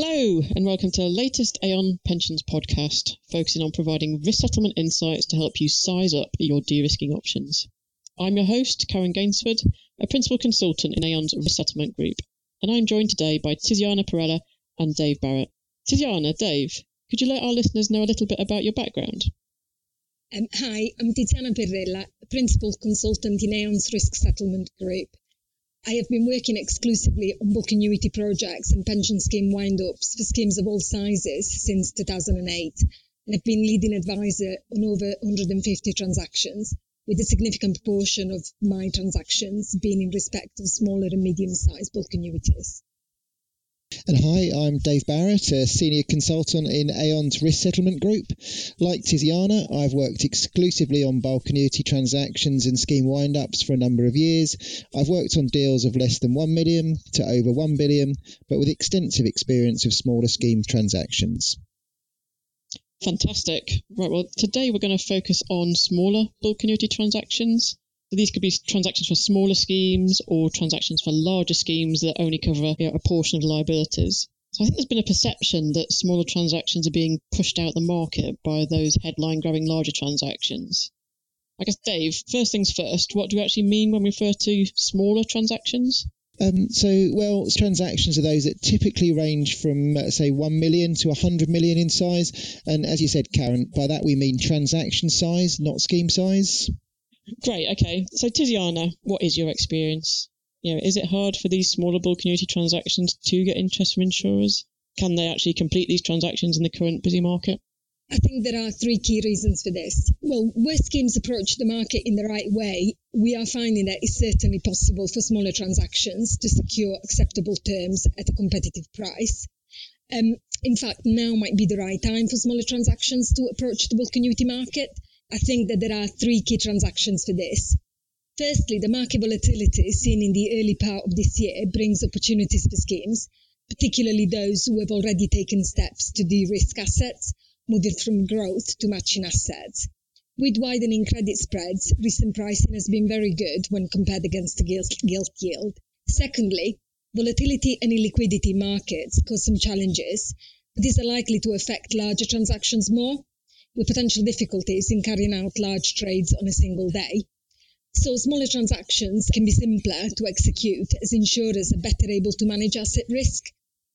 Hello, and welcome to the latest Aon Pensions podcast, focusing on providing risk settlement insights to help you size up your de risking options. I'm your host, Karen Gainsford, a principal consultant in Aon's risk settlement group, and I'm joined today by Tiziana Perella and Dave Barrett. Tiziana, Dave, could you let our listeners know a little bit about your background? Um, hi, I'm Tiziana Perella, principal consultant in Aon's risk settlement group. I have been working exclusively on bulk annuity projects and pension scheme wind ups for schemes of all sizes since 2008 and have been leading advisor on over 150 transactions, with a significant proportion of my transactions being in respect of smaller and medium sized bulk annuities. And hi, I'm Dave Barrett, a senior consultant in Aon's Risk Settlement Group. Like Tiziana, I've worked exclusively on bulk annuity transactions and scheme wind-ups for a number of years. I've worked on deals of less than 1 million to over 1 billion, but with extensive experience of smaller scheme transactions. Fantastic. Right, well, today we're going to focus on smaller bulk annuity transactions. So these could be transactions for smaller schemes or transactions for larger schemes that only cover you know, a portion of the liabilities. So I think there's been a perception that smaller transactions are being pushed out the market by those headline grabbing larger transactions. I guess, Dave, first things first, what do we actually mean when we refer to smaller transactions? Um, so, well, transactions are those that typically range from, uh, say, 1 million to 100 million in size. And as you said, Karen, by that we mean transaction size, not scheme size. Great. Okay. So Tiziana, what is your experience? You know, is it hard for these smaller bulk annuity transactions to get interest from insurers? Can they actually complete these transactions in the current busy market? I think there are three key reasons for this. Well, where schemes approach the market in the right way, we are finding that it's certainly possible for smaller transactions to secure acceptable terms at a competitive price. Um, in fact, now might be the right time for smaller transactions to approach the bulk annuity market I think that there are three key transactions for this. Firstly, the market volatility seen in the early part of this year brings opportunities for schemes, particularly those who have already taken steps to de-risk assets, moving from growth to matching assets. With widening credit spreads, recent pricing has been very good when compared against the gilt, yield. Secondly, volatility and illiquidity markets cause some challenges, but these are likely to affect larger transactions more, with potential difficulties in carrying out large trades on a single day. So smaller transactions can be simpler to execute as insurers are better able to manage asset risk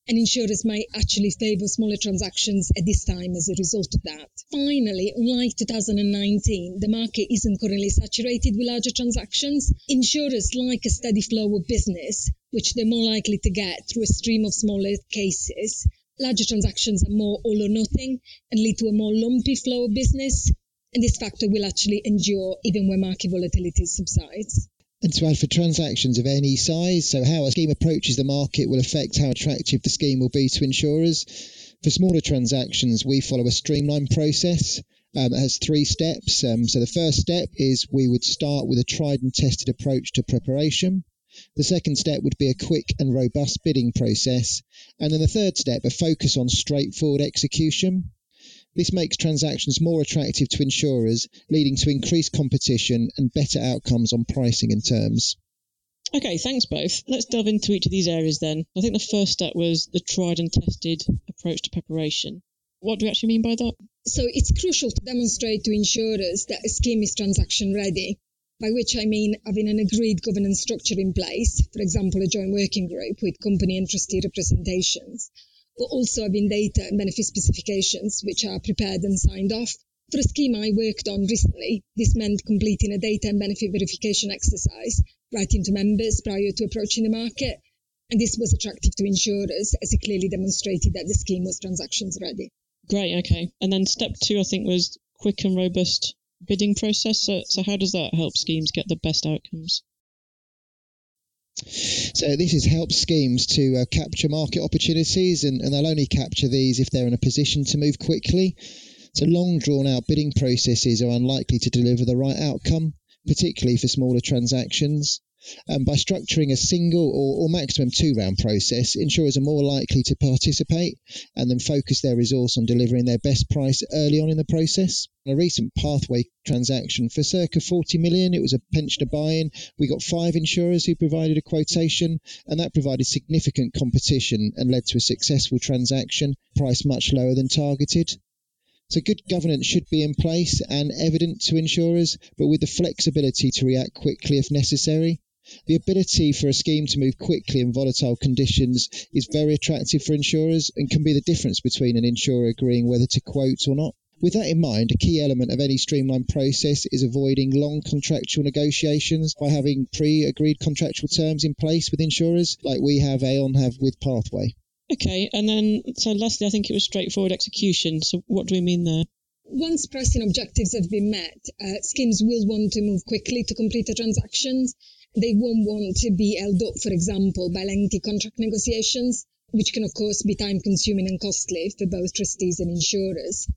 and insurers might actually favour smaller transactions at this time as a result of that. Finally, unlike 2019, the market isn't currently saturated with larger transactions. Insurers like a steady flow of business, which they're more likely to get through a stream of smaller cases, Larger transactions are more all or nothing and lead to a more lumpy flow of business, and this factor will actually endure even when market volatility subsides. And to add for transactions of any size, so how a scheme approaches the market will affect how attractive the scheme will be to insurers. For smaller transactions, we follow a streamlined process. Um, it has three steps. Um, so the first step is we would start with a tried and tested approach to preparation. The second step would be a quick and robust bidding process. And then the third step, a focus on straightforward execution. This makes transactions more attractive to insurers, leading to increased competition and better outcomes on pricing and terms. Okay, thanks both. Let's delve into each of these areas then. I think the first step was the tried and tested approach to preparation. What do we actually mean by that? So it's crucial to demonstrate to insurers that a scheme is transaction ready by which I mean having an agreed governance structure in place, for example, a joint working group with company and trustee representations, but also having data and benefit specifications which are prepared and signed off. For a scheme I worked on recently, this meant completing a data and benefit verification exercise, writing to members prior to approaching the market, and this was attractive to insurers as it clearly demonstrated that the scheme was transactions ready. Great, okay. And then step two, I think, was quick and robust bidding process. So, so how does that help schemes get the best outcomes? So this is help schemes to uh, capture market opportunities, and, and they'll only capture these if they're in a position to move quickly. So long drawn out bidding processes are unlikely to deliver the right outcome, particularly for smaller transactions. Um, by structuring a single or, or maximum two round process, insurers are more likely to participate and then focus their resource on delivering their best price early on in the process. A recent pathway transaction for circa 40 million, it was a pensioner buy in. We got five insurers who provided a quotation, and that provided significant competition and led to a successful transaction, priced much lower than targeted. So good governance should be in place and evident to insurers, but with the flexibility to react quickly if necessary. The ability for a scheme to move quickly in volatile conditions is very attractive for insurers and can be the difference between an insurer agreeing whether to quote or not. With that in mind, a key element of any streamlined process is avoiding long contractual negotiations by having pre agreed contractual terms in place with insurers, like we have Aon have with Pathway. Okay, and then so lastly, I think it was straightforward execution. So what do we mean there? Once pricing objectives have been met, uh, schemes will want to move quickly to complete the transactions they won't want to be held up, for example, by lengthy contract negotiations, which can, of course, be time consuming and costly for both trustees and insurers.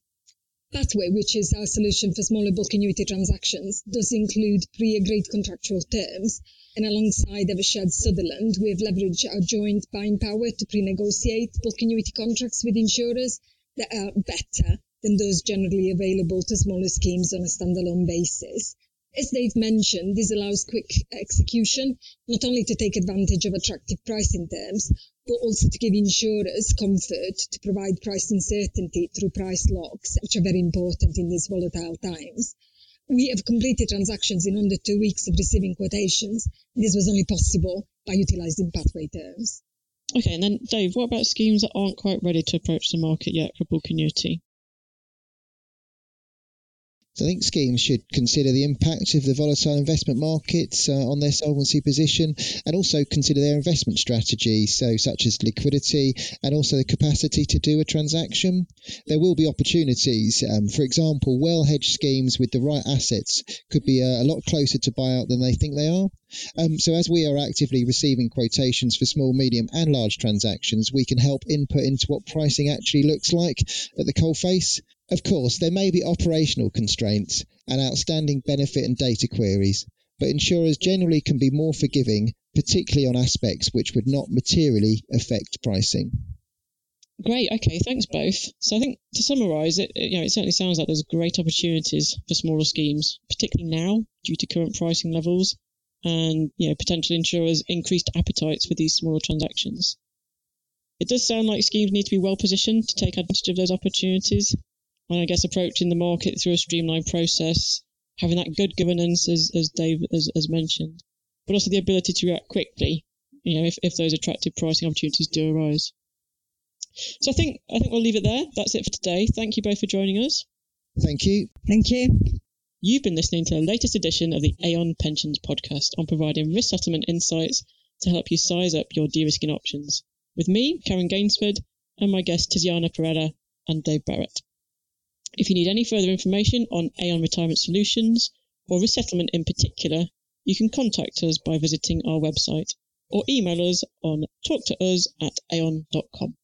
Pathway, which is our solution for smaller bulk annuity transactions, does include pre agreed contractual terms. And alongside Eversheds Sutherland, we have leveraged our joint buying power to pre negotiate bulk annuity contracts with insurers that are better than those generally available to smaller schemes on a standalone basis. As Dave mentioned, this allows quick execution, not only to take advantage of attractive pricing terms, but also to give insurers comfort to provide pricing certainty through price locks, which are very important in these volatile times. We have completed transactions in under two weeks of receiving quotations. This was only possible by utilizing pathway terms. Okay, and then Dave, what about schemes that aren't quite ready to approach the market yet for bulk annuity? I think schemes should consider the impact of the volatile investment markets uh, on their solvency position and also consider their investment strategy, so such as liquidity and also the capacity to do a transaction. There will be opportunities. Um, for example, well hedged schemes with the right assets could be a, a lot closer to buyout than they think they are. Um, so, as we are actively receiving quotations for small, medium, and large transactions, we can help input into what pricing actually looks like at the coalface. Of course, there may be operational constraints and outstanding benefit and data queries, but insurers generally can be more forgiving, particularly on aspects which would not materially affect pricing. Great. Okay. Thanks both. So I think to summarise it, you know, it certainly sounds like there's great opportunities for smaller schemes, particularly now due to current pricing levels and you know potential insurers' increased appetites for these smaller transactions. It does sound like schemes need to be well positioned to take advantage of those opportunities, and I guess approaching the market through a streamlined process, having that good governance, as, as Dave has, has mentioned, but also the ability to react quickly, you know, if, if those attractive pricing opportunities do arise. So I think I think we'll leave it there. That's it for today. Thank you both for joining us. Thank you. Thank you. You've been listening to the latest edition of the Aon Pensions podcast on providing risk settlement insights to help you size up your de-risking options. With me, Karen Gainsford, and my guests Tiziana Pereira and Dave Barrett. If you need any further information on Aon Retirement Solutions or risk settlement in particular, you can contact us by visiting our website or email us on talktous at aon.com.